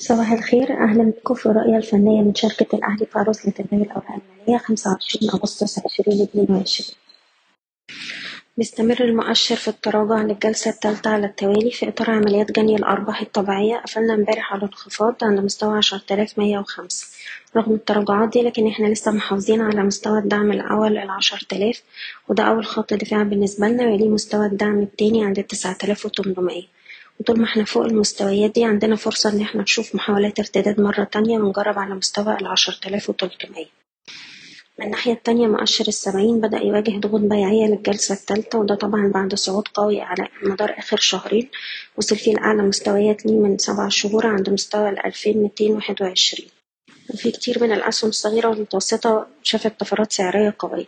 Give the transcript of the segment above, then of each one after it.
صباح الخير. أهلا بكم في الرؤية الفنية من شركة الأهلي فاروس لتداول الأوراق المالية 25 أغسطس 2022 بيستمر المؤشر في التراجع للجلسة الثالثة على التوالي في إطار عمليات جني الأرباح الطبيعية. قفلنا امبارح على انخفاض عند مستوى 10105 رغم التراجعات دي لكن إحنا لسه محافظين على مستوى الدعم الأول ال 10000 وده أول خط دفاع بالنسبة لنا ويليه مستوى الدعم التاني عند 9800 وطول ما إحنا فوق المستويات دي عندنا فرصة إن إحنا نشوف محاولات ارتداد مرة تانية ونجرب على مستوى العشرة آلاف وتلتمية. من الناحية التانية مؤشر السبعين بدأ يواجه ضغوط بيعية للجلسة التالتة وده طبعا بعد صعود قوي على مدار آخر شهرين وصل فيه لأعلى مستويات ليه من سبع شهور عند مستوى الألفين ميتين واحد وعشرين. وفي كتير من الأسهم الصغيرة والمتوسطة شافت طفرات سعرية قوية.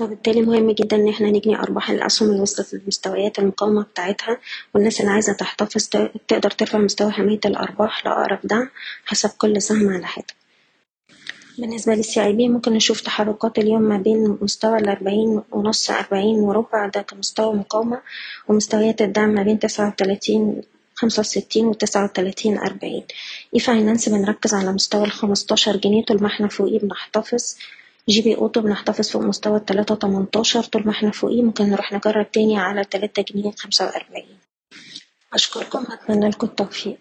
وبالتالي مهم جدا إن إحنا نجني أرباح الأسهم اللي وصلت للمستويات المقاومة بتاعتها والناس اللي عايزة تحتفظ تقدر ترفع مستوى حماية الأرباح لأقرب دعم حسب كل سهم على حدة. بالنسبة لل CIB ممكن نشوف تحركات اليوم ما بين مستوى الأربعين ونص أربعين وربع ده كمستوى مقاومة ومستويات الدعم ما بين تسعة وتلاتين خمسة وستين وتسعة وتلاتين أربعين e-finance بنركز على مستوى الخمستاشر جنيه طول ما إحنا فوقيه بنحتفظ GB Auto بنحتفظ فوق مستوى التلاتة تمنتاشر طول ما إحنا فوقيه ممكن نروح نجرب تاني على تلاتة جنيه خمسة وأربعين. أشكركم وأتمنى لكم التوفيق.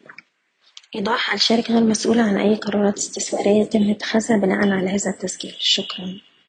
إيضاح الشركة غير مسؤولة عن أي قرارات استثمارية يتم اتخاذها بناء على هذا التسجيل. شكرا.